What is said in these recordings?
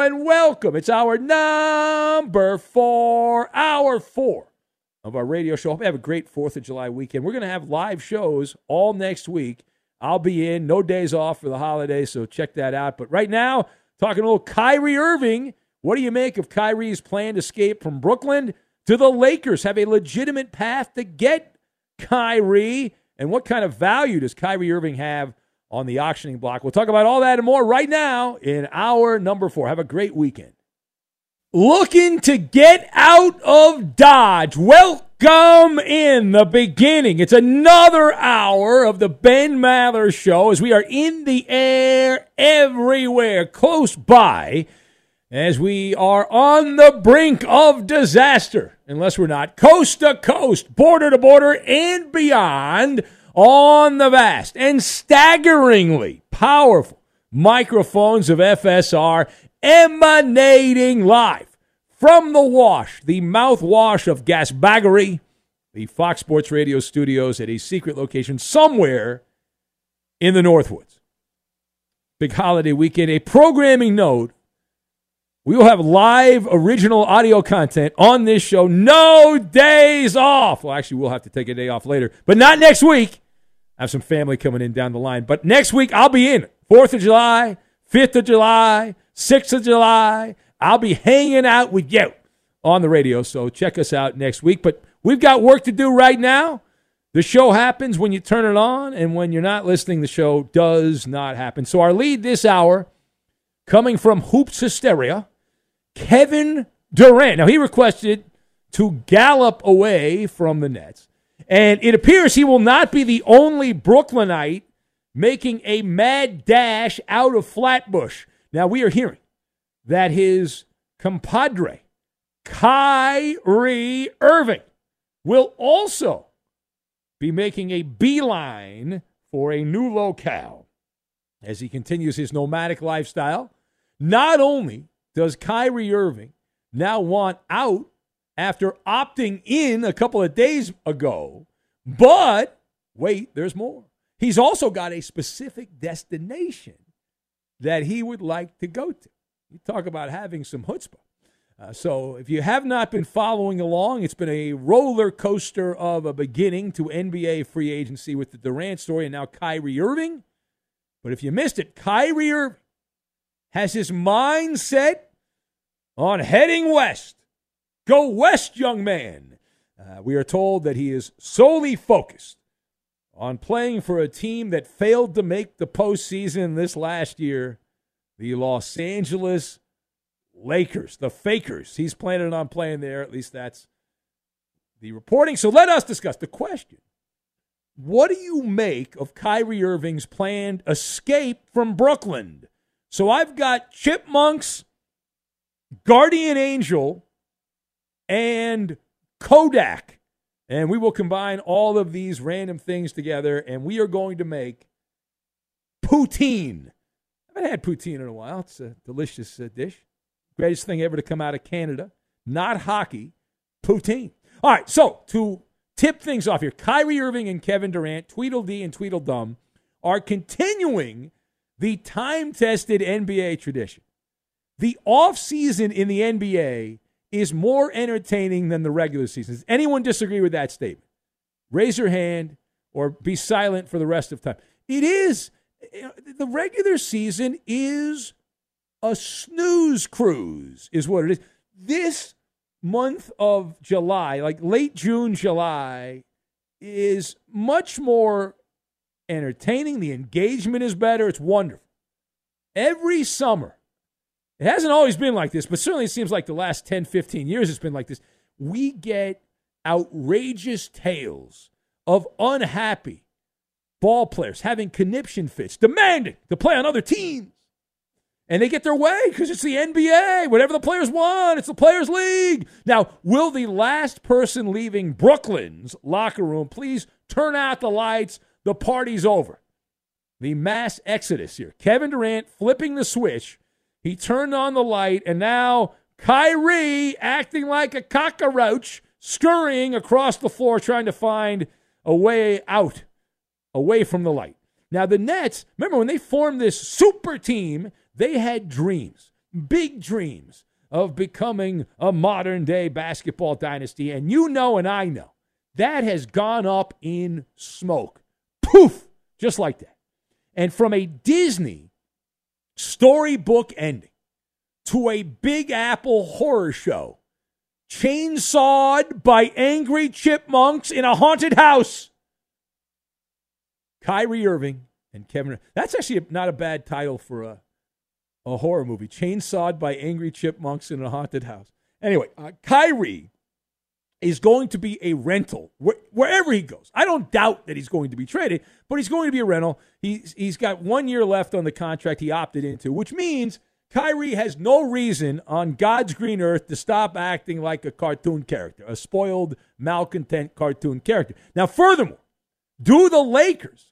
And welcome. It's hour number four, hour four of our radio show. Hope you have a great 4th of July weekend. We're going to have live shows all next week. I'll be in, no days off for the holidays, so check that out. But right now, talking a little Kyrie Irving. What do you make of Kyrie's planned escape from Brooklyn? Do the Lakers have a legitimate path to get Kyrie? And what kind of value does Kyrie Irving have on the auctioning block. We'll talk about all that and more right now in hour number four. Have a great weekend. Looking to get out of Dodge. Welcome in the beginning. It's another hour of the Ben Maller Show as we are in the air everywhere, close by, as we are on the brink of disaster, unless we're not coast to coast, border to border, and beyond on the vast and staggeringly powerful microphones of FSR emanating live from the wash, the mouthwash of gasbaggery, the Fox Sports Radio studios at a secret location somewhere in the Northwoods. Big holiday weekend. A programming note we will have live original audio content on this show. No days off. Well, actually, we'll have to take a day off later, but not next week. I have some family coming in down the line. But next week, I'll be in. 4th of July, 5th of July, 6th of July. I'll be hanging out with you on the radio. So check us out next week. But we've got work to do right now. The show happens when you turn it on, and when you're not listening, the show does not happen. So our lead this hour, coming from Hoops Hysteria, Kevin Durant. Now, he requested to gallop away from the Nets. And it appears he will not be the only Brooklynite making a mad dash out of Flatbush. Now, we are hearing that his compadre, Kyrie Irving, will also be making a beeline for a new locale as he continues his nomadic lifestyle. Not only does Kyrie Irving now want out after opting in a couple of days ago. But wait, there's more. He's also got a specific destination that he would like to go to. You talk about having some chutzpah. Uh, so if you have not been following along, it's been a roller coaster of a beginning to NBA free agency with the Durant story and now Kyrie Irving. But if you missed it, Kyrie Irving has his mind set on heading west. Go west, young man. Uh, we are told that he is solely focused on playing for a team that failed to make the postseason this last year, the Los Angeles Lakers, the Fakers. He's planning on playing there. At least that's the reporting. So let us discuss the question. What do you make of Kyrie Irving's planned escape from Brooklyn? So I've got Chipmunks, Guardian Angel, and Kodak. And we will combine all of these random things together, and we are going to make poutine. I haven't had poutine in a while. It's a delicious uh, dish. Greatest thing ever to come out of Canada. Not hockey, poutine. All right, so to tip things off here, Kyrie Irving and Kevin Durant, Tweedledee and Tweedledum, are continuing the time tested NBA tradition. The offseason in the NBA is more entertaining than the regular season. Does anyone disagree with that statement? Raise your hand or be silent for the rest of time. It is. The regular season is a snooze cruise, is what it is. This month of July, like late June, July, is much more entertaining. The engagement is better. It's wonderful. Every summer, it hasn't always been like this, but certainly it seems like the last 10, 15 years it's been like this. We get outrageous tales of unhappy ball players having conniption fits, demanding to play on other teams. And they get their way because it's the NBA. Whatever the players want, it's the Players' League. Now, will the last person leaving Brooklyn's locker room please turn out the lights? The party's over. The mass exodus here. Kevin Durant flipping the switch he turned on the light, and now Kyrie acting like a cockroach, scurrying across the floor, trying to find a way out, away from the light. Now, the Nets, remember when they formed this super team, they had dreams, big dreams of becoming a modern day basketball dynasty. And you know, and I know, that has gone up in smoke. Poof! Just like that. And from a Disney storybook ending to a Big Apple horror show, chainsawed by angry chipmunks in a haunted house. Kyrie Irving and Kevin. That's actually not a bad title for a, a horror movie. Chainsawed by angry chipmunks in a haunted house. Anyway, uh, Kyrie is going to be a rental wherever he goes. I don't doubt that he's going to be traded, but he's going to be a rental. He's, he's got one year left on the contract he opted into, which means Kyrie has no reason on God's green earth to stop acting like a cartoon character, a spoiled, malcontent cartoon character. Now, furthermore, do the Lakers,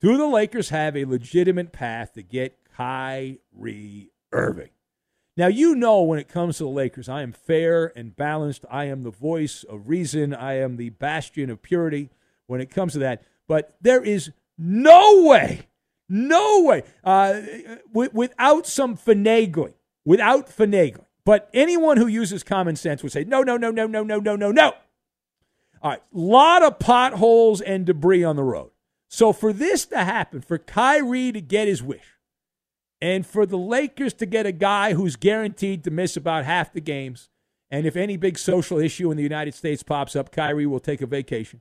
do the Lakers have a legitimate path to get Kyrie Irving? Now, you know when it comes to the Lakers, I am fair and balanced. I am the voice of reason. I am the bastion of purity when it comes to that. But there is no way, no way, uh, w- without some finagling, without finagling. But anyone who uses common sense would say, no, no, no, no, no, no, no, no, no. All right, lot of potholes and debris on the road. So for this to happen, for Kyrie to get his wish, and for the Lakers to get a guy who's guaranteed to miss about half the games, and if any big social issue in the United States pops up, Kyrie will take a vacation.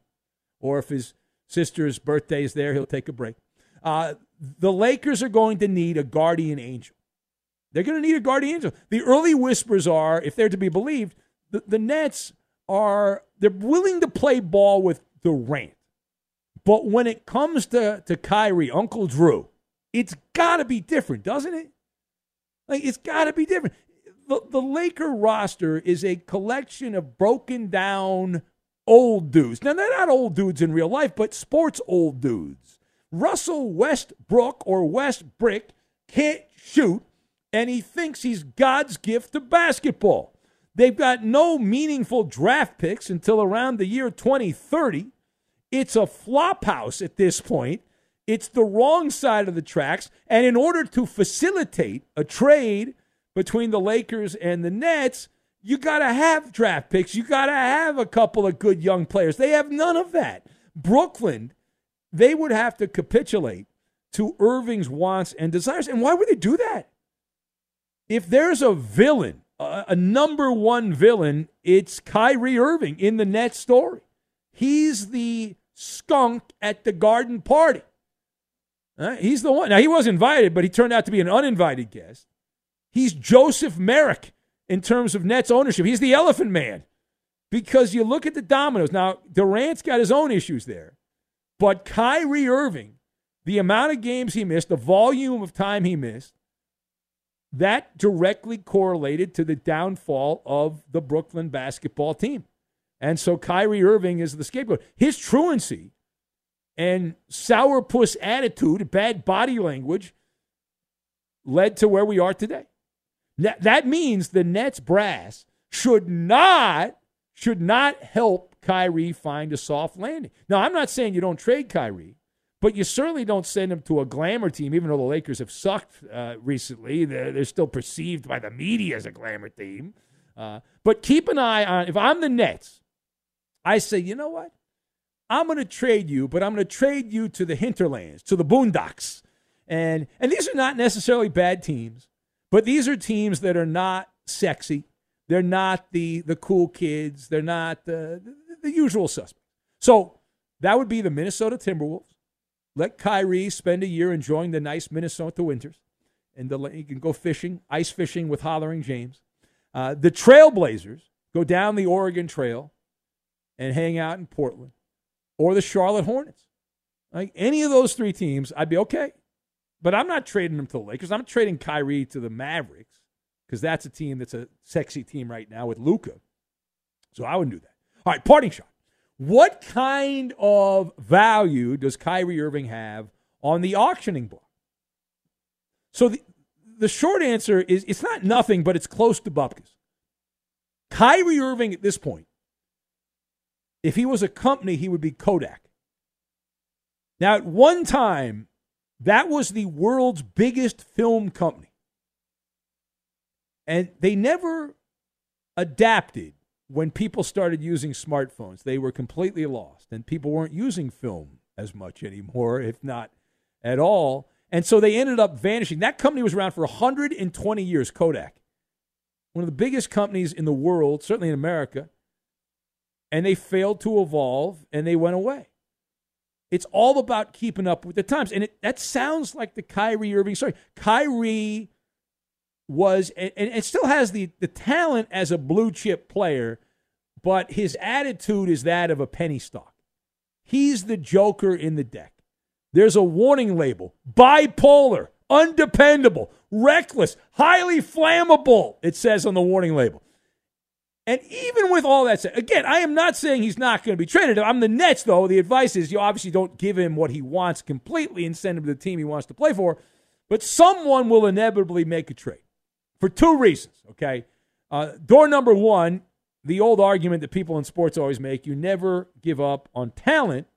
Or if his sister's birthday is there, he'll take a break. Uh, the Lakers are going to need a guardian angel. They're going to need a guardian angel. The early whispers are, if they're to be believed, the, the Nets are they're willing to play ball with Durant. But when it comes to, to Kyrie, Uncle Drew, it's got to be different, doesn't it? Like it's got to be different. The, the Laker roster is a collection of broken down old dudes. Now they're not old dudes in real life, but sports old dudes. Russell Westbrook or Westbrick can't shoot, and he thinks he's God's gift to basketball. They've got no meaningful draft picks until around the year 2030. It's a flop house at this point. It's the wrong side of the tracks. And in order to facilitate a trade between the Lakers and the Nets, you got to have draft picks. You got to have a couple of good young players. They have none of that. Brooklyn, they would have to capitulate to Irving's wants and desires. And why would they do that? If there's a villain, a, number one villain, it's Kyrie Irving in the Nets story. He's the skunk at the garden party. He's the one. Now, he was invited, but he turned out to be an uninvited guest. He's Joseph Merrick in terms of Nets ownership. He's the elephant man because you look at the dominoes. Now, Durant's got his own issues there, but Kyrie Irving, the amount of games he missed, the volume of time he missed, that directly correlated to the downfall of the Brooklyn basketball team. And so Kyrie Irving is the scapegoat. His truancy and sourpuss attitude, bad body language, led to where we are today. That means the Nets brass should not should not help Kyrie find a soft landing. Now, I'm not saying you don't trade Kyrie, but you certainly don't send him to a glamour team, even though the Lakers have sucked uh, recently. They're, they're, still perceived by the media as a glamour team. Uh, but keep an eye on, if I'm the Nets, I say, you know what? I'm going to trade you, but I'm going to trade you to the hinterlands, to the boondocks. And, and these are not necessarily bad teams, but these are teams that are not sexy. They're not the, the cool kids. They're not the, the, the usual suspects. So that would be the Minnesota Timberwolves. Let Kyrie spend a year enjoying the nice Minnesota winters, and the, he can go fishing, ice fishing with Hollering James. Uh, the Trailblazers go down the Oregon Trail and hang out in Portland, or the Charlotte Hornets. Like any of those three teams, I'd be okay. But I'm not trading them to the Lakers. I'm trading Kyrie to the Mavericks because that's a team that's a sexy team right now with Luka. So I wouldn't do that. All right, parting shot. What kind of value does Kyrie Irving have on the auctioning block? So the, the short answer is it's not nothing, but it's close to Bupkis. Kyrie Irving at this point, if he was a company, he would be Kodak. Now, at one time, that was the world's biggest film company. And they never adapted when people started using smartphones, they were completely lost, and people weren't using film as much anymore, if not at all. And so they ended up vanishing. That company was around for 120 years, Kodak. One of the biggest companies in the world, certainly in America. And they failed to evolve and they went away. It's all about keeping up with the times. And it, that sounds like the Kyrie Irving story. Kyrie was and, and still has the, the talent as a blue chip player, but his attitude is that of a penny stock. He's the joker in the deck. There's a warning label bipolar, undependable, reckless, highly flammable, it says on the warning label. And even with all that said, again, I am not saying he's not going to be traded. I'm the Nets, though. The advice is you obviously don't give him what he wants completely and send him to the team he wants to play for, but someone will inevitably make a trade for two reasons, okay? Uh, door number one, the old argument that people in sports always make you never give up on talent,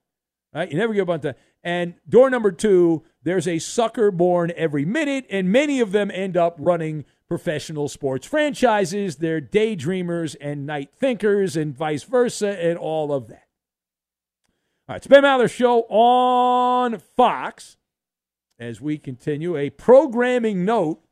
right? You never give up on talent. And door number two, there's a sucker born every minute, and many of them end up running professional sports franchises. They're daydreamers and night thinkers, and vice versa, and all of that. All right, it's Ben Maller Show on Fox. As we continue, a programming note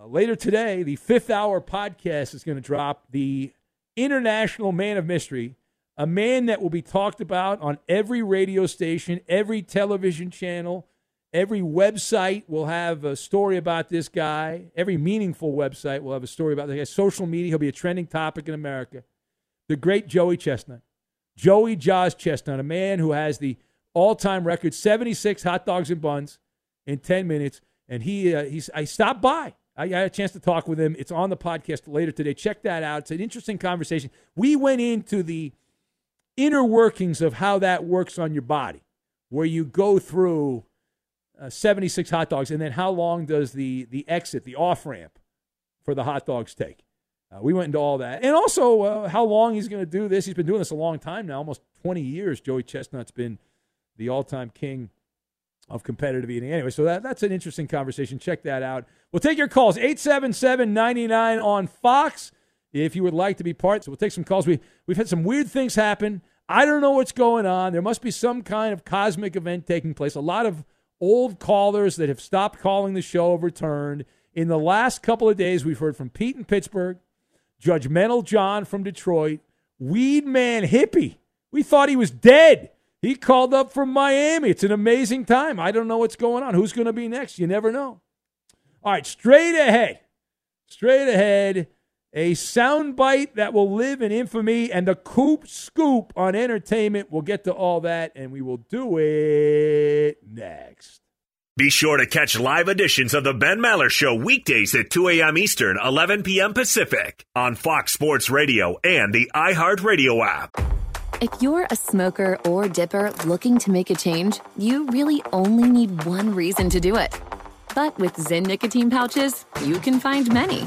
uh, later today, the fifth hour podcast is going to drop the international man of mystery, a man that will be talked about on every radio station, every television channel, every website will have a story about this guy. Every meaningful website will have a story about this guy. Social media, he'll be a trending topic in America. The great Joey Chestnut. Joey Jaws Chestnut, a man who has the all time record 76 hot dogs and buns in 10 minutes. And he, uh, he's, I stopped by I had a chance to talk with him. It's on the podcast later today. Check that out. It's an interesting conversation. We went into the inner workings of how that works on your body, where you go through uh, 76 hot dogs, and then how long does the, the exit, the off ramp for the hot dogs take? Uh, we went into all that. And also, uh, how long he's going to do this. He's been doing this a long time now, almost 20 years. Joey Chestnut's been the all time king of competitive eating. Anyway, so that, that's an interesting conversation. Check that out. We'll take your calls 877 99 on Fox if you would like to be part. So we'll take some calls. We, we've had some weird things happen. I don't know what's going on. There must be some kind of cosmic event taking place. A lot of old callers that have stopped calling the show have returned. In the last couple of days, we've heard from Pete in Pittsburgh, Judgmental John from Detroit, Weed Man Hippie. We thought he was dead. He called up from Miami. It's an amazing time. I don't know what's going on. Who's going to be next? You never know. All right, straight ahead. Straight ahead. A soundbite that will live in infamy and the Coop's Scoop on entertainment. We'll get to all that and we will do it next. Be sure to catch live editions of The Ben Maller Show weekdays at 2 a.m. Eastern, 11 p.m. Pacific on Fox Sports Radio and the iHeartRadio app. If you're a smoker or dipper looking to make a change, you really only need one reason to do it. But with Zyn nicotine pouches, you can find many.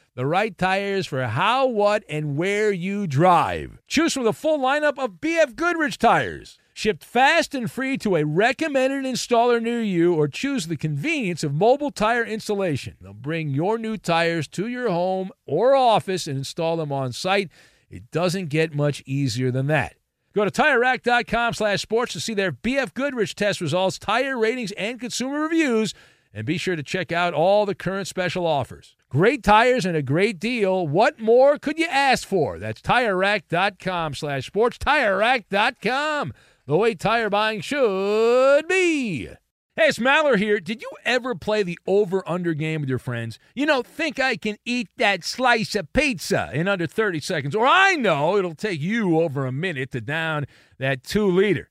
the right tires for how, what, and where you drive. Choose from the full lineup of BF Goodrich tires. Shipped fast and free to a recommended installer near you, or choose the convenience of mobile tire installation. They'll bring your new tires to your home or office and install them on site. It doesn't get much easier than that. Go to TireRack.com slash sports to see their BF Goodrich test results, tire ratings, and consumer reviews, and be sure to check out all the current special offers. Great tires and a great deal. What more could you ask for? That's TireRack.com slash sports. TireRack.com, the way tire buying should be. Hey, it's Maller here. Did you ever play the over-under game with your friends? You know, think I can eat that slice of pizza in under 30 seconds. Or I know it'll take you over a minute to down that two-liter.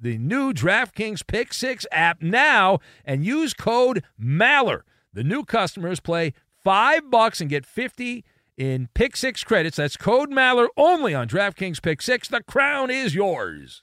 the new DraftKings Pick Six app now and use code MALLER. The new customers play five bucks and get 50 in Pick Six credits. That's code MALLER only on DraftKings Pick Six. The crown is yours.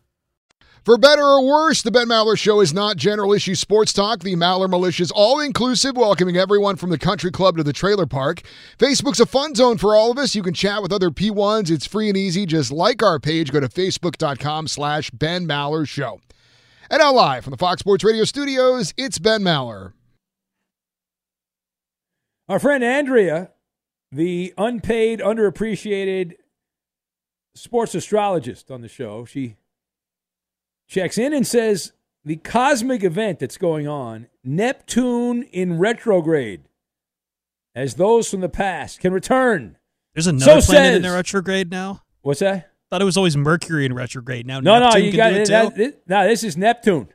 For better or worse, the Ben Maller Show is not general issue sports talk. The Maller Militia is all inclusive, welcoming everyone from the country club to the trailer park. Facebook's a fun zone for all of us. You can chat with other P1s. It's free and easy. Just like our page. Go to facebook.com slash Ben Maller Show. And now live from the Fox Sports Radio studios, it's Ben Maller. Our friend Andrea, the unpaid, underappreciated sports astrologist on the show, she checks in and says the cosmic event that's going on, Neptune in retrograde, as those from the past can return. There's another So planet says- in retrograde now. What's that? Thought it was always Mercury in retrograde. Now No, Neptune no, you can got it it. that- this- no, this is Neptune.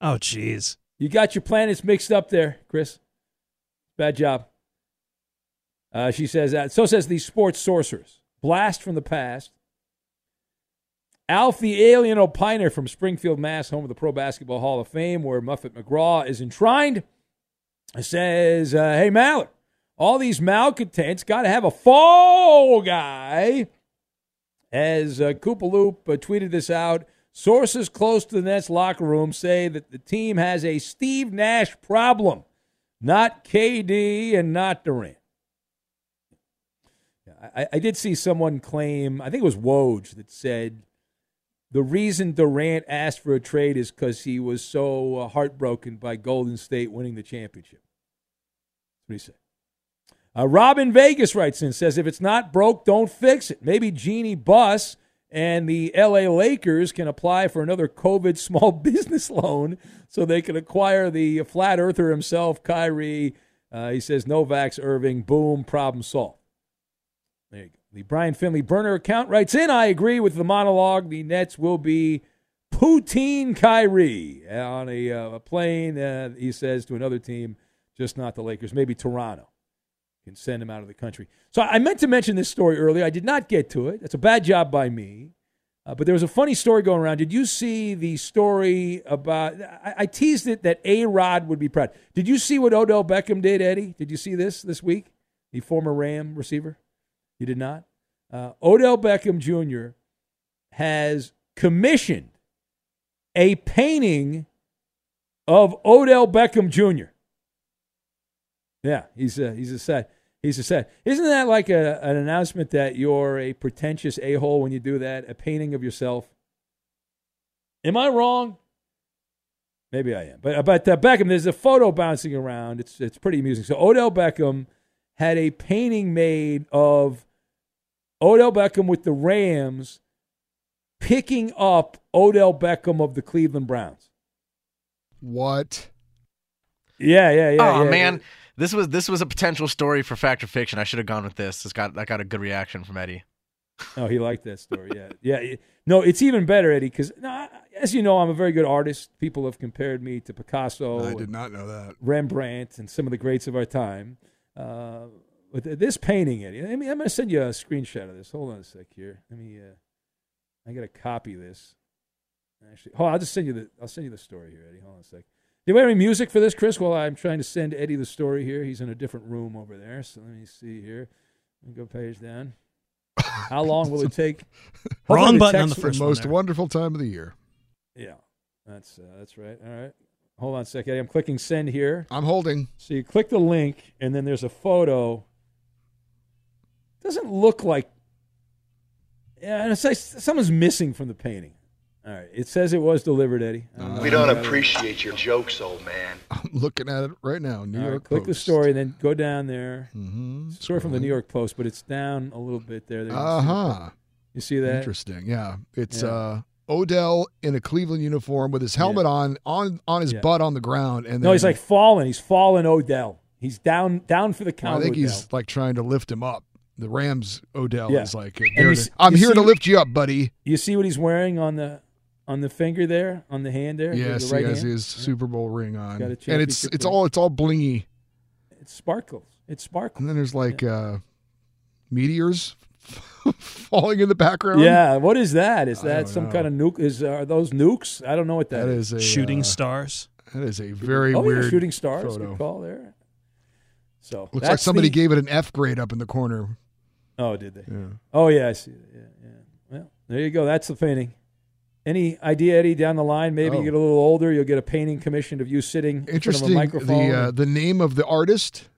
oh, jeez. You got your planets mixed up there, Chris. Bad job. Uh, she says that. So says the sports sorcerers. Blast from the past. Alf the Alien Opiner from Springfield, Mass., home of the Pro Basketball Hall of Fame, where Muffet McGraw is enshrined, says, uh, Hey, Mallard, all these malcontents got to have a fall guy. As uh, uh, tweeted this out, sources close to the Nets locker room say that the team has a Steve Nash problem, not KD and not Durant. I, I did see someone claim, I think it was Woj, that said the reason Durant asked for a trade is because he was so uh, heartbroken by Golden State winning the championship. That's what he said. Uh, Robin Vegas writes in says if it's not broke, don't fix it. Maybe Jeanie Buss and the LA Lakers can apply for another COVID small business loan so they can acquire the flat earther himself, Kyrie. Uh, he says Novak's Irving. Boom, problem solved. There you go. The Brian Finley burner account writes in I agree with the monologue. The Nets will be poutine Kyrie on a, uh, a plane, uh, he says, to another team, just not the Lakers, maybe Toronto can send him out of the country. So I meant to mention this story earlier. I did not get to it. That's a bad job by me. Uh, but there was a funny story going around. Did you see the story about? I, I teased it that A Rod would be proud. Did you see what Odell Beckham did, Eddie? Did you see this this week? The former Ram receiver. You did not. Uh, Odell Beckham Jr. has commissioned a painting of Odell Beckham Jr. Yeah, he's a, he's a set. He's a set. Isn't that like a, an announcement that you're a pretentious a hole when you do that? A painting of yourself. Am I wrong? Maybe I am. But but uh, Beckham, there's a photo bouncing around. It's it's pretty amusing. So Odell Beckham had a painting made of Odell Beckham with the Rams picking up Odell Beckham of the Cleveland Browns. What? Yeah, yeah, yeah. oh yeah, man, this was this was a potential story for fact or fiction. I should have gone with this. It's got that got a good reaction from Eddie. Oh, he liked that story. Yeah, yeah. No, it's even better, Eddie, because as you know, I'm a very good artist. People have compared me to Picasso. I did not know that. Rembrandt and some of the greats of our time. Uh, but this painting, Eddie, I mean, I'm going to send you a screenshot of this. Hold on a sec here. Let me. Uh, I got to copy this. Actually, hold on, I'll just send you the. I'll send you the story here, Eddie. Hold on a sec. Do you have any music for this, Chris? While I'm trying to send Eddie the story here, he's in a different room over there. So let me see here. Let me go page down. How long will it take? Wrong button on the first one Most there. wonderful time of the year. Yeah, that's uh, that's right. All right, hold on a second. I'm clicking send here. I'm holding. So you click the link, and then there's a photo. Doesn't look like. Yeah, and it's like someone's missing from the painting. All right. It says it was delivered, Eddie. I know We don't you it. appreciate your jokes, old man. I'm looking at it right now. New All right, York click the Post. story, then go down there. Mm-hmm. Story from the New York Post, but it's down a little bit there. There you Uh see- huh. You see that? Interesting. Yeah. It's Yeah. uh Odell in a Cleveland uniform with his helmet on on on his Yeah. butt on the ground, and No, he's like falling. He's falling Odell. He's down down for the count. I think Odell. he's like trying to lift him up. The Rams Odell Yeah. is like, And you it s- is. I'm here to lift you up, buddy. You see what he's wearing on the on the finger there, on the hand there. Yes, the right he has hand? his Super Bowl ring on, and it's it's all it's all blingy. It sparkles. It sparkles. And then there's like uh, meteors falling in the background. Yeah, what is that? Is that some know. kind of nuke? Is are those nukes? I don't know what that is a Shooting uh, stars. That is a very oh, weird yeah, shooting stars. photo. Good call there. So Looks like somebody the- gave it an F grade up in the corner. Oh, did they? Yeah. Oh, yeah, I see. Yeah, yeah. Well, there you go. That's the painting. Any idea, Eddie, down the line? Maybe Oh. you get a little older, you'll get a painting commissioned of you sitting in front of a Interesting. microphone. The uh, the name of the artist.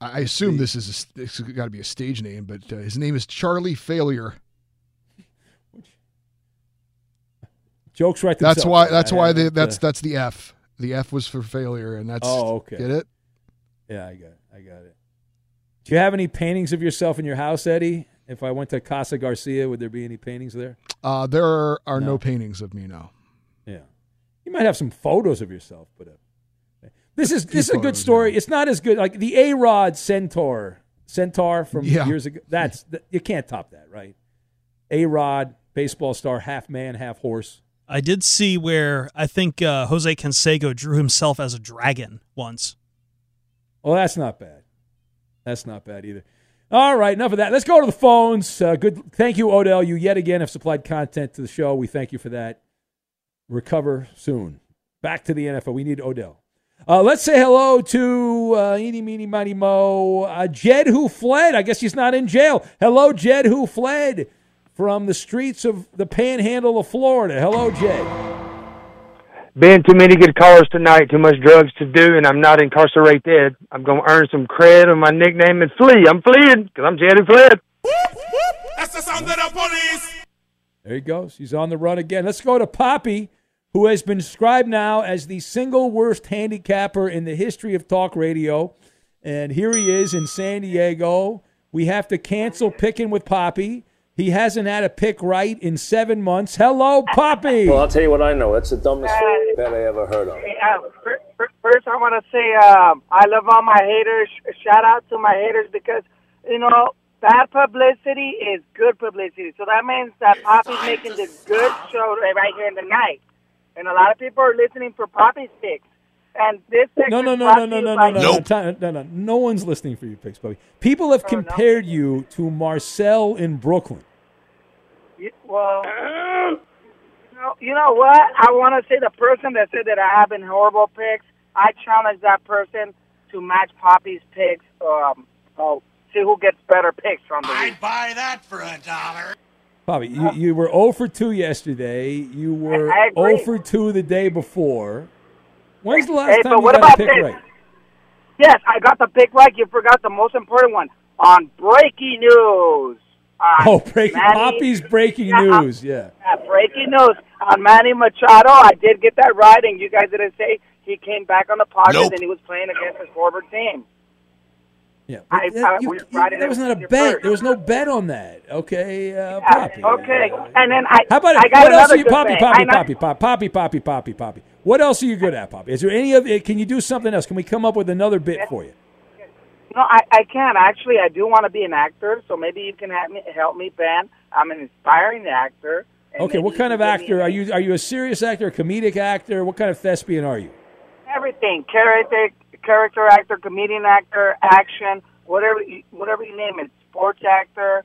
I assume this is a, this has got to be a stage name, but uh, his name is Charlie Failure. Jokes right That's why. That's why the, that's that's the F. The F was for failure, and that's Oh, okay. Get it? Yeah, I got it. I got it. Do you have any paintings of yourself in your house, Eddie? If I went to Casa Garcia, would there be any paintings there? Uh, there are, are no. No. paintings of me now. Yeah, you might have some photos of yourself, but uh, this is this is a good story. It's not as good like the A Rod Centaur Centaur from Yeah. years ago. That's th- you can't top that, right? A Rod, baseball star, half man, half horse. I did see where I think uh, Jose Canseco drew himself as a dragon once. Well, that's not bad. That's not bad either. All right, enough of that. Let's go to the phones. Uh, good. Thank you, Odell. You yet again have supplied content to the show. We thank you for that. Recover soon. Back to the NFL. We need Odell. Uh, let's say hello to uh, Eeny, Meeny, Miny, Mo. Uh, Jed, who fled. I guess he's not in jail. Hello, Jed, who fled from the streets of the panhandle of Florida. Hello, Jed. Been too many good callers tonight, too much drugs to do, and I'm not incarcerated. I'm going to earn some cred on my nickname and flee. I'm fleeing because I'm Jed who fled. That's the sound of the police. There he goes. He's on the run again. Let's go to Poppy, who has been described now as the single worst handicapper in the history of talk radio. And here he is in San Diego. We have to cancel picking with Poppy. He hasn't had a pick right in seven months. Hello, Poppy. Well, I'll tell you what I know. That's the dumbest bet I ever heard of. Uh, fir- fir- first, I want to say um, I love all my haters. Shout out to my haters because you know bad publicity is good publicity. So that means that Poppy's making this good show right right here in the night, and a lot of people are listening for Poppy's picks. And this No, no, segment no, brought no, no, you no, no, by- no, no, no, no. No one's listening for your picks, Poppy. People have compared you to Marcel in Brooklyn. You- Well, you know, you know what? I want to say the person that said that I have been horrible picks. I challenge that person to match Poppy's picks. Um, oh, see who gets better picks from the I'd week. Buy that for a dollar. Bobby, you, you were 0 for 2 yesterday. You were I agree. 0 for 2 the day before. When's the last Hey, time but you what got about a pick this? right? Yes, I got the pick right. You forgot the most important one on breaking news. On Oh, breaking Manny- Poppy's breaking Yeah, news. Yeah. uh, breaking news on Manny Machado. I did get that right, and you guys didn't say he came back on the Padres Nope. and he was playing against his former team. Yeah. I, That- I, you- you- that was not a bet. first. There was no bet on that. Okay, uh, Poppy. Okay, and then I. How about I it? got What else are you, Poppy. Poppy, Poppy, Poppy, Poppy, Poppy, Poppy, Poppy? What else are you good at, Poppy? Is there any other? Can you do something else? Can we come up with another bit for you? No, I, I can actually. I do want to be an actor, so maybe you can help me. Help me, Ben. I'm an inspiring actor. Okay, what kind of can give me actor are you? Are you a serious actor, a comedic actor? What kind of thespian are you? Everything, character, character actor, comedian actor, action, whatever, you- whatever you name it, sports actor,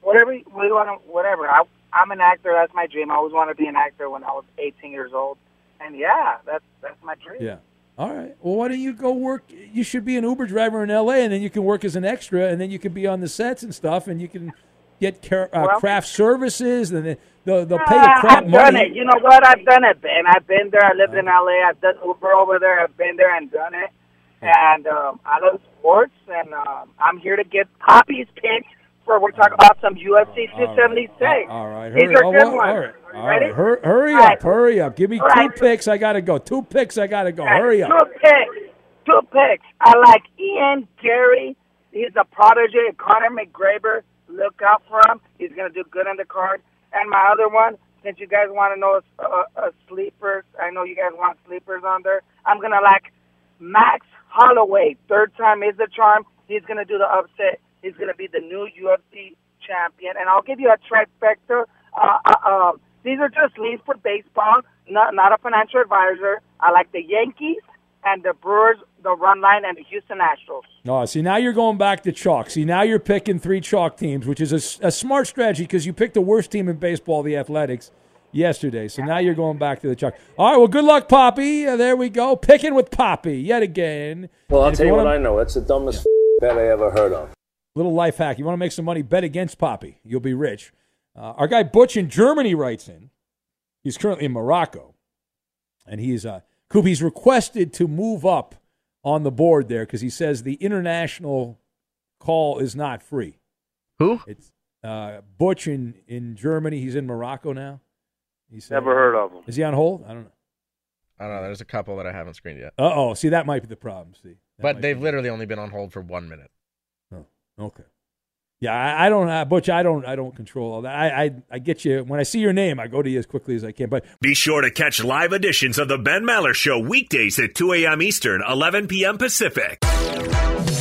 whatever, you- we want to, whatever. I, I'm an actor. That's my dream. I always wanted to be an actor when I was 18 years old, and yeah, that's that's my dream. Yeah. All right. Well, why don't you go work? You should be an Uber driver in L.A. and then you can work as an extra, and then you can be on the sets and stuff, and you can get car- uh, Well- craft services, and then they'll, they'll pay you Ah, crap I've done it. You know what? I've done it, Ben. I've been there. I lived in LA. I've done Uber over there. I've been there and done it. And um, I love sports, and um, I'm here to get Poppy's picks for we're talking about some UFC 276. All right, These hurry. are oh, good well, ones. all right, all Ready? Hur- hurry All up, right. hurry up. Give me All two right. picks. I gotta go. Two picks. I gotta go. Hurry up. Two picks. Two picks. I like Ian Garry. He's a protege of Conor McGregor. Look out for him. He's going to do good on the card. And my other one, since you guys want to know a, a, a sleepers, I know you guys want sleepers on there. I'm going to like Max Holloway. Third time is the charm. He's going to do the upset. He's going to be the new UFC champion. And I'll give you a trifecta. Uh, uh, um, these are just leads for baseball, not, not a financial advisor. I like the Yankees and the Brewers, the run line, and the Houston Astros. Oh, see, now you're going back to chalk. See, now you're picking three chalk teams, which is a smart strategy because you picked the worst team in baseball, the Athletics, yesterday. So now you're going back to the chalk. All right, well, good luck, Poppy. Uh, there we go. Picking with Poppy yet again. Well, I'll tell you what wanna- I know. It's the dumbest bet I ever heard of. Little life hack. You want to make some money? Bet against Poppy. You'll be rich. Uh, our guy Butch in Germany writes in. He's currently in Morocco, and he's uh, Coop. He's requested to move up on the board there because he says the international call is not free. Who? It's uh, Butch in in Germany. He's in Morocco now. He said, Never heard of him. Is he on hold? I don't know. I don't know. There's a couple that I haven't screened yet. Uh oh. See, that might be the problem. See, That But they've literally only been on hold for one minute. Oh, okay. Yeah, I, I don't, uh, Butch. I don't, I don't control all that. I, I, I get you. When I see your name, I go to you as quickly as I can. But Be sure to catch live editions of the Ben Maller Show weekdays at 2 a.m. Eastern, 11 p.m. Pacific.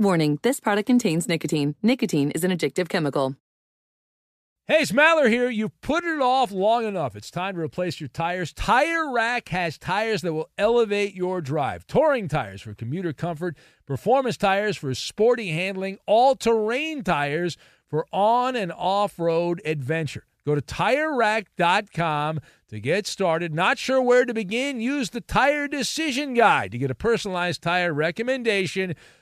Warning, this product contains nicotine. Nicotine is an addictive chemical. Hey, it's Maller here. You've put it off long enough. It's time to replace your tires. Tire Rack has tires that will elevate your drive. Touring tires for commuter comfort, performance tires for sporty handling, all terrain tires for on and off road adventure. Go to tirerack.com to get started. Not sure where to begin? Use the Tire Decision Guide to get a personalized tire recommendation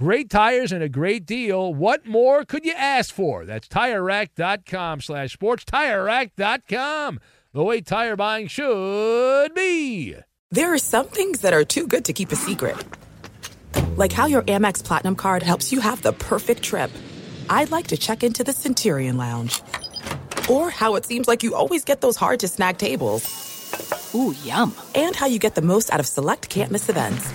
Great tires and a great deal. What more could you ask for? That's TireRack.com slash sports. TireRack.com, the way tire buying should be. There are some things that are too good to keep a secret. Like how your Amex Platinum card helps you have the perfect trip. I'd like to check into the Centurion Lounge. Or how it seems like you always get those hard to snag tables. Ooh, yum. And how you get the most out of select can't miss events.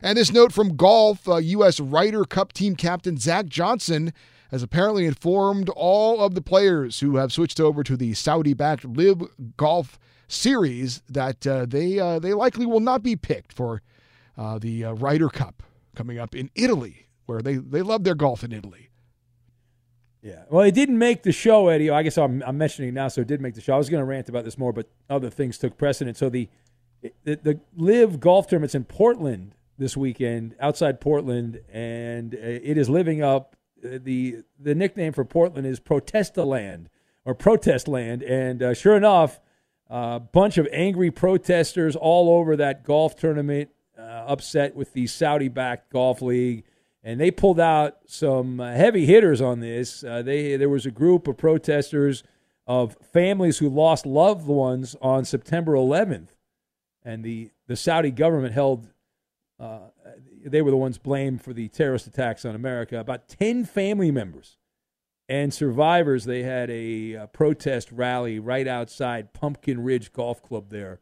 And this note from golf, uh, U.S. Ryder Cup team captain Zach Johnson has apparently informed all of the players who have switched over to the Saudi-backed LIV Golf Series that uh, they uh, they likely will not be picked for uh, the uh, Ryder Cup coming up in Italy, where they they love their golf in Italy. Yeah. Well, it didn't make the show, Eddie. I guess I'm, I'm mentioning it now, so it did make the show. I was going to rant about this more, but other things took precedence. So the the, the LIV Golf Tournament's in Portland this weekend outside Portland, and uh, it is living up. Uh, the The nickname for Portland is Protesta Land or Protest Land, and uh, sure enough, a bunch of angry protesters all over that golf tournament, uh, upset with the Saudi-backed golf league, and they pulled out some uh, heavy hitters on this. Uh, they there was a group of protesters of families who lost loved ones on September 11th, and the the Saudi government held uh, they were the ones blamed for the terrorist attacks on America. About 10 family members and survivors, they had a, a, protest rally right outside Pumpkin Ridge Golf Club there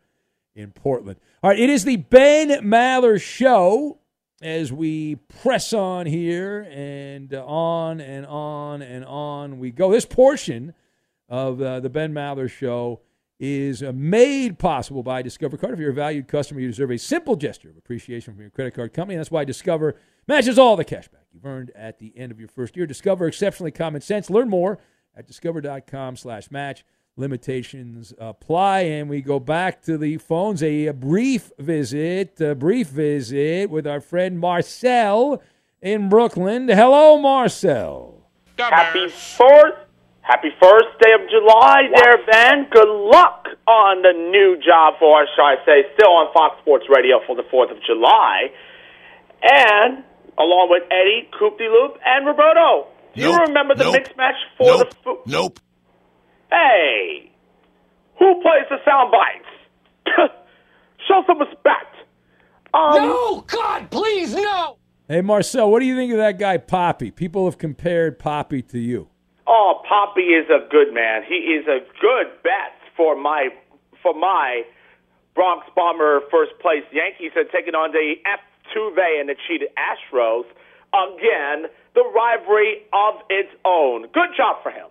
in Portland. All right, it is the Ben Maller Show as we press on here and on and on and on we go. This portion of uh, the Ben Maller Show is uh, made possible by Discover Card. If you're a valued customer, you deserve a simple gesture of appreciation from your credit card company. And that's why Discover matches all the cash back you've earned at the end of your first year. Discover exceptionally common sense. Learn more at discover.com slash match. Limitations apply. And we go back to the phones. A, a brief visit, a brief visit with our friend Marcel in Brooklyn. Hello, Marcel. Happy 4th Happy first day of July there, Ben. Good luck on the new job for us, shall I say, still on Fox Sports Radio for the 4th of July. And along with Eddie, Coop de Loop, and Roberto. Do you Nope. remember the Nope. mix match for Nope. the food? Nope. Hey, who plays the sound bites? Show some respect. Um, No, God, please, no. Hey, Marcel, what do you think of that guy, Poppy? People have compared Poppy to you. Oh, Poppy is a good man. He is a good bet for my for my Bronx Bomber first place Yankees and taking on the F2V and the cheated Astros. Again, the rivalry of its own. Good job for him.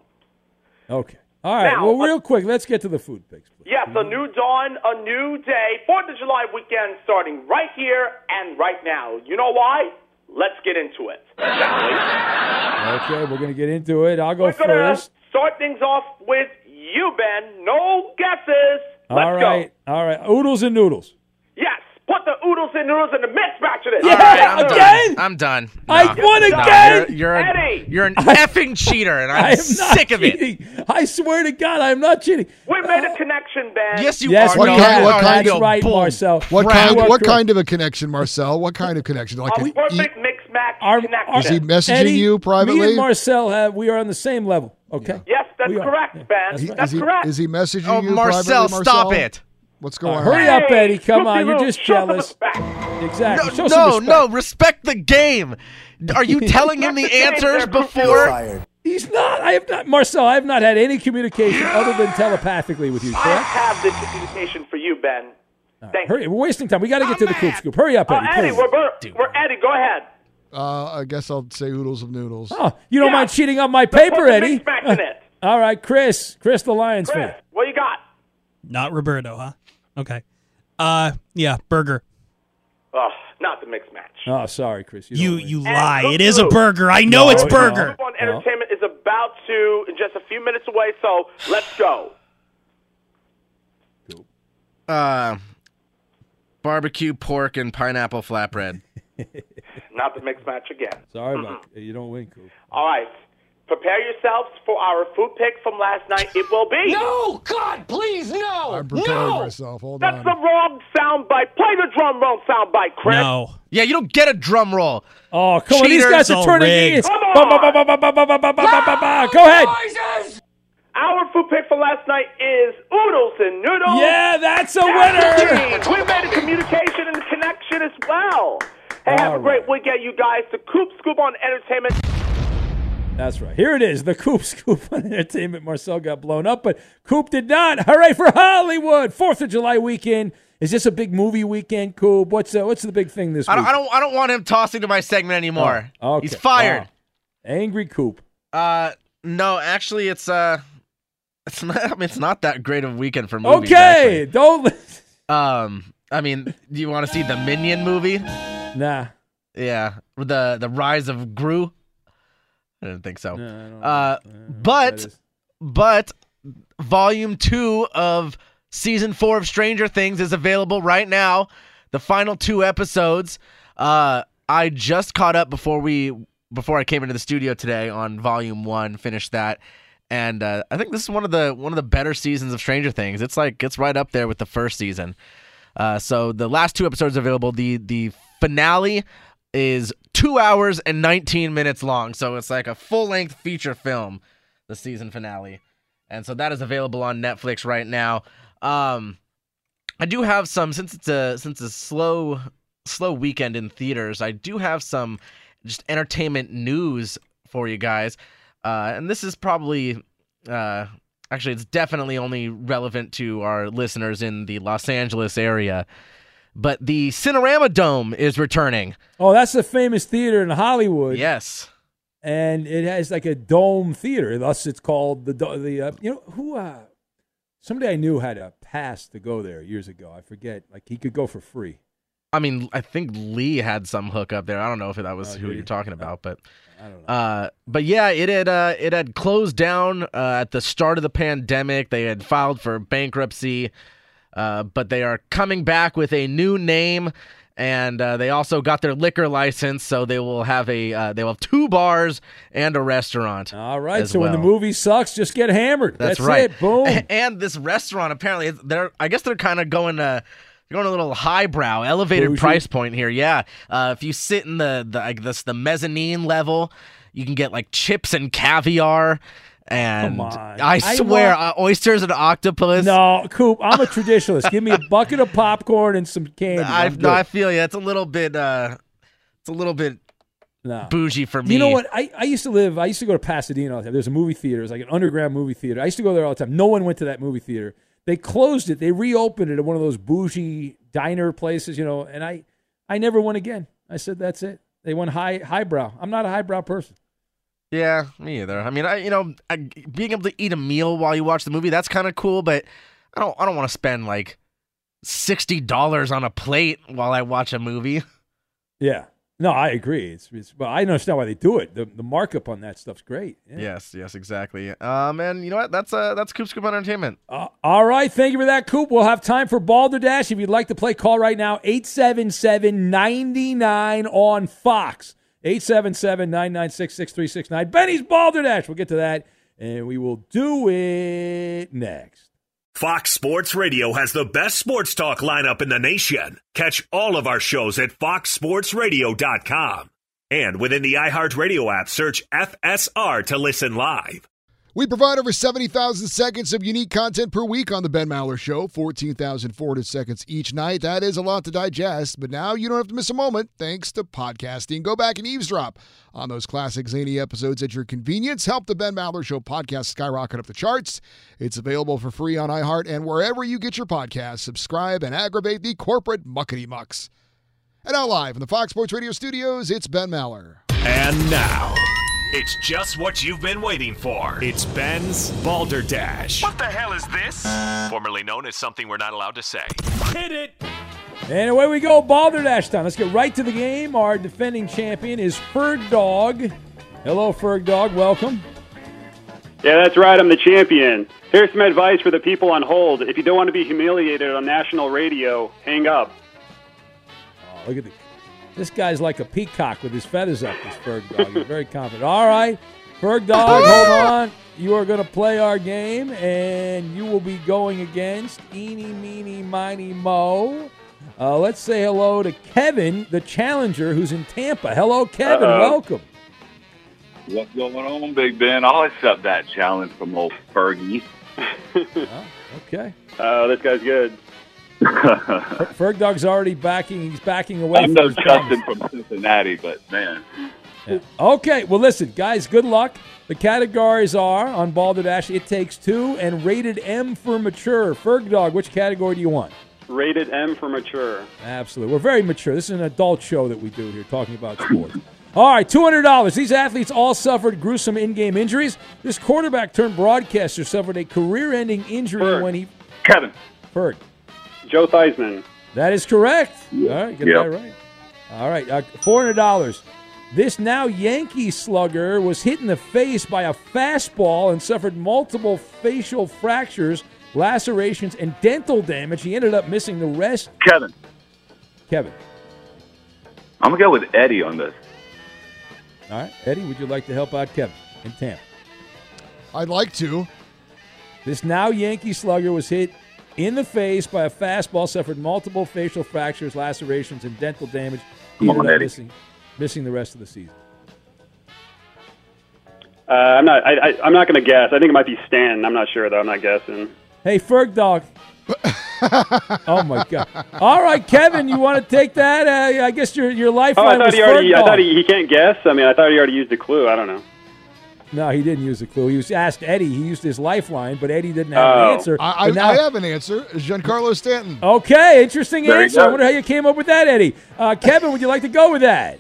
Okay. All right. Now, well, uh, real quick, let's get to the food picks. Yes, a new dawn, a new day. Fourth of July weekend starting right here and right now. You know why? Let's get into it. Okay, we're going to get into it. I'll go We're first. start things off with you, Ben. No guesses. Let's All right. All right. Oodles and noodles. Yes, put the oodles and noodles in the mix match of this. Yeah, All right, I'm again? Done. I'm done. I No. won No, again! You're, you're, Eddie! a, you're an effing cheater, and I'm I am not sick of it. cheating. I swear to God, I'm not cheating. We made a uh, connection, Ben. Yes, you Yes, are. What No, kind- what kind of right, Marcel. What Crap. kind? What kind of a connection, Marcel? What kind of connection? Like a an e- perfect mix match Our- connection. Is he messaging Eddie, you Me privately? and Marcel have we are on the same level. Okay. yes, that's correct, Yeah, Ben. that's He- right. That's is he correct. is he messaging Oh, you Marcel, privately, Marcel? Stop it. What's All going right, hurry on? up, Eddie. Come on, you're just Lou, show some jealous. Exactly. No, Show some no, respect. no. Respect the game. Are you telling him the the answers before? He's not. I have not, Marcel. I have not had any communication other than telepathically with you. I have this communication for you, Ben. Thank Hurry, we're wasting time. We got to get to the coop scoop. Hurry up, Oh, Eddie. Eddie, please. we're, we're, we're Eddie. Go ahead. Uh, I guess I'll say oodles of noodles. Oh, you don't Yeah. mind cheating on my paper, Eddie? mix max in it. All right, Chris. Chris, the Lions Chris, fan. what you got? Not Roberto, huh? Okay. Uh, yeah, burger. Oh, not the mix match. Oh, sorry, Chris. You, You you lie. It is a burger. I know No, it's no. burger. Scoop on Entertainment is about to in just a few minutes away, so let's go. Uh, barbecue pork and pineapple flatbread. Not the mix match again. Sorry about You don't win, Coop. All right. Prepare yourselves for our food pick from last night. It will be. No, God, please, no. I'm preparing no! myself. Hold That's on. the wrong sound bite. Play the drum roll sound bite, Chris. No. Yeah, you don't get a drum roll. Oh, come Cheaters on. These guys are turning ears. Come on. Go ahead. Our food pick for last night is oodles and noodles. Yeah, that's a that's winner. we made a communication and a connection as well. Hey, All have a great weekend, you guys. The Coop Scoop on Entertainment. That's right. Here it is. The Coop's Coop Scoop on Entertainment. Marcel got blown up, but Coop did not. Hooray for Hollywood! Fourth of July weekend. Is this a big movie weekend, Coop? What's uh, what's the big thing this I don't. I don't. I don't want him tossing to my segment anymore. Oh, okay. He's fired. Wow. Angry Coop. Uh, no, actually, it's uh, it's not. I mean, it's not that great of a weekend for movies. Okay, don't. actually. Um, I mean, do you want to see the Minion movie? Nah. Yeah, the the Rise of Gru. I didn't think so. No, I don't know. uh, but but volume two of season four of Stranger Things is available right now. The final two episodes. Uh, I just caught up before we before I came into the studio today on volume one. Finished that, and uh, I think this is one of the one of the better seasons of Stranger Things. It's like it's right up there with the first season. Uh, so the last two episodes are available. The the finale is two hours and 19 minutes long. So it's like a full length feature film, the season finale. And so that is available on Netflix right now. Um, I do have some since it's a since it's a slow slow weekend in theaters. I do have some just entertainment news for you guys, uh, and this is probably uh, actually it's definitely only relevant to our listeners in the Los Angeles area. But the Cinerama Dome is returning. Oh, that's the famous theater in Hollywood. Yes. and it has like a dome theater. Thus, it's called the the. Uh, you know who? Uh, somebody I knew had a pass to go there years ago. I forget. Like he could go for free. I mean, I think Lee had some hookup there. I don't know if that was Oh, who you're talking about, but I don't uh, but yeah, it had uh, it had closed down uh, at the start of the pandemic. They had filed for bankruptcy, uh, but they are coming back with a new name, and uh, they also got their liquor license, so they will have a uh, they will have two bars and a restaurant. All right. So when the movie sucks, just get hammered. That's, That's, right. it. Boom. And this restaurant apparently they're I guess they're kind of going uh going a little highbrow, elevated Bougie. price point here. Yeah. Uh, if you sit in the the I guess the mezzanine level, you can get like chips and caviar and. I I swear want- uh, oysters and octopus. No, Coop. I'm a traditionalist. Give me a bucket of popcorn and some candy. I no, I feel you. It's a little bit uh it's a little bit No. bougie for me. You know what? I, I used to live. I used to go to Pasadena all the time. There's a movie theater. It's like an underground movie theater. I used to go there all the time. No one went to that movie theater. They closed it. They reopened it at one of those bougie diner places, you know. And I, I never went again. I said that's it. They went high highbrow. I'm not a highbrow person. Yeah, me either. I mean, I you know, I, being able to eat a meal while you watch the movie that's kind of cool, but I don't I don't want to spend like sixty dollars on a plate while I watch a movie. Yeah. No, I agree. It's, it's but I understand why they do it. The the markup on that stuff's great. Yeah. Yes, yes, exactly. Um, and you know what? That's uh that's Coop Scoop Entertainment. Uh, all right. Thank you for that, Coop. We'll have time for Balderdash. If you'd like to play, call right now 877 99 on Fox. 877 996 6369. Benny's Balderdash. We'll get to that, and we will do it next. Fox Sports Radio has the best sports talk lineup in the nation. Catch all of our shows at foxsportsradio.com. And within the iHeartRadio app, search FSR to listen live. We provide over 70,000 seconds of unique content per week on The Ben Maller Show, 14,400 seconds each night. That is a lot to digest, but now you don't have to miss a moment thanks to podcasting. Go back and eavesdrop on those classic zany episodes at your convenience. Help The Ben Maller Show podcast skyrocket up the charts. It's available for free on iHeart and wherever you get your podcasts. Subscribe and aggravate the corporate muckety mucks. And now, live in the Fox Sports Radio studios, it's Ben Maller. And now, it's just what you've been waiting for. It's Ben's Balderdash. What the hell is this? Formerly known as something we're not allowed to say. Hit it! And away we go, Balderdash time. Let's get right to the game. Our defending champion is Ferg Dog. Hello, Ferg Dog. Welcome. Yeah, that's right. I'm the champion. Here's some advice for the people on hold. If you don't want to be humiliated on national radio, hang up. Oh, look at the, this guy's like a peacock with his feathers up. This Ferg Dog. He's very confident. All right, Ferg Dog, hold on. You are going to play our game, and you will be going against Eeny, Meeny, Miny, Mo. Uh, let's say hello to Kevin, the challenger, who's in Tampa. Hello, Kevin. Uh-oh. Welcome. What's going on, Big Ben? I'll accept that challenge from old Fergie. Okay. Oh, this guy's good. Fer- Ferg Dog's already backing. He's backing away. I'm no Justin from Cincinnati, but man, Yeah. Okay, well, listen, guys, good luck. The categories are on Balderdash, It Takes Two, and Rated M for Mature. Ferg Dog, which category do you want? Rated M for mature. Absolutely. We're very mature. This is an adult show that we do here, talking about sports. All right, $200. These athletes all suffered gruesome in game injuries. This quarterback turned broadcaster suffered a career ending injury when he. Kevin. Ferg. Joe Theismann. That is correct. All right, get Yep. that right. All right, uh, $400. This now Yankee slugger was hit in the face by a fastball and suffered multiple facial fractures, lacerations, and dental damage. He ended up missing the rest. Kevin. Kevin. I'm gonna go with Eddie on this. All right, Eddie, would you like to help out Kevin in Tampa? I'd like to. This now Yankee slugger was hit in the face by a fastball, suffered multiple facial fractures, lacerations, and dental damage. He Come ended on, up Eddie. missing, missing the rest of the season. Uh, I'm not. I, I, I'm not going to guess. I think it might be Stan. I'm not sure though. I'm not guessing. Hey, Ferg Dog. oh my God! All right, Kevin, you want to take that? Uh, I guess your your Oh, lifeline I thought was he already. Ferg I Dog. thought he, he can't guess. I mean, I thought he already used the clue. I don't know. No, he didn't use the clue. He was asked Eddie. He used his lifeline, but Eddie didn't have Oh. an answer. I, I, now- I have an answer. Giancarlo Stanton. Okay, interesting There answer. I wonder how you came up with that, Eddie. Uh, Kevin, would you like to go with that?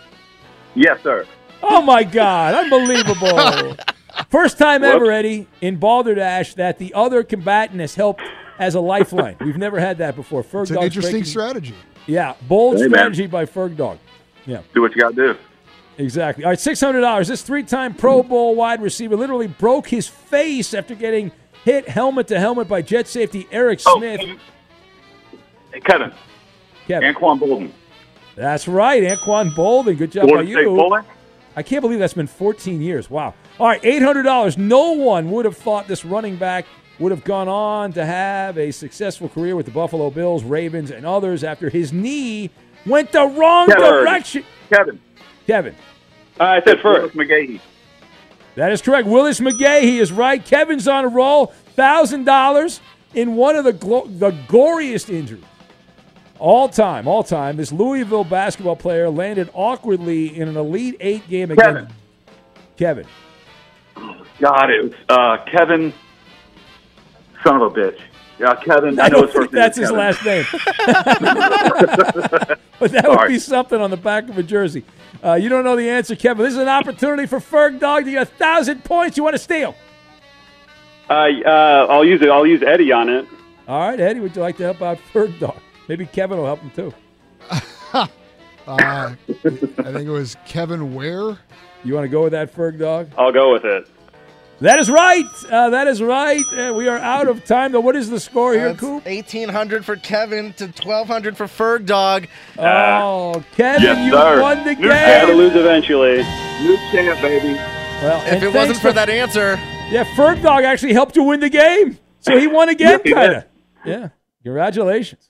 Yes, sir. Oh my God, unbelievable! First time ever, Eddie, in Balderdash that the other combatant has helped as a lifeline. We've never had that before. Ferg It's an Dog's interesting breaking- strategy. Yeah, bold Hey, man. by Ferg Dog. Yeah. Do what you got to do. Exactly. All right, six hundred dollars. This three-time Pro Bowl wide receiver literally broke his face after getting hit helmet to helmet by jet safety Eric Oh, Smith. Hey, Kevin. Kevin. Anquan Boldin. That's right, Anquan Boldin. Good job Florida by you. Bowling? I can't believe that's been 14 years. Wow. All right, $800. No one would have thought this running back would have gone on to have a successful career with the Buffalo Bills, Ravens, and others after his knee went the wrong Kevin. direction. Kevin. Kevin. I said first. McGahee. That is correct. Willis McGahee is right. Kevin's on a roll. Thousand dollars in one of the glo- the goriest injuries all time. All time. This Louisville basketball player landed awkwardly in an Elite Eight game against Kevin. God, it was uh, Kevin. Son of a bitch. Yeah, Kevin. I, I know don't his first think that's his name. last name. but that would be something on the back of a jersey. Uh, you don't know the answer, Kevin. This is an opportunity for Ferg Dog to get a thousand points. You want to steal? Uh, uh, I'll use it. I'll use Eddie on it. All right, Eddie, would you like to help out Ferg Dog? Maybe Kevin will help him too. Uh, I think it was Kevin Ware. You want to go with that, Ferg Dog? I'll go with it. That is right. Uh, that is right. Uh, we are out of time. Though, what is the score here, That's Coop? 1800 for Kevin to 1200 for Ferg Dog. Oh, Kevin, Yes, you sir. won the New I had to game. lose eventually. New champ, baby. Well, If it wasn't thanks for that answer. Yeah, Ferg Dog actually helped you win the game. So he won again, Yes, kind of. Yeah. Congratulations.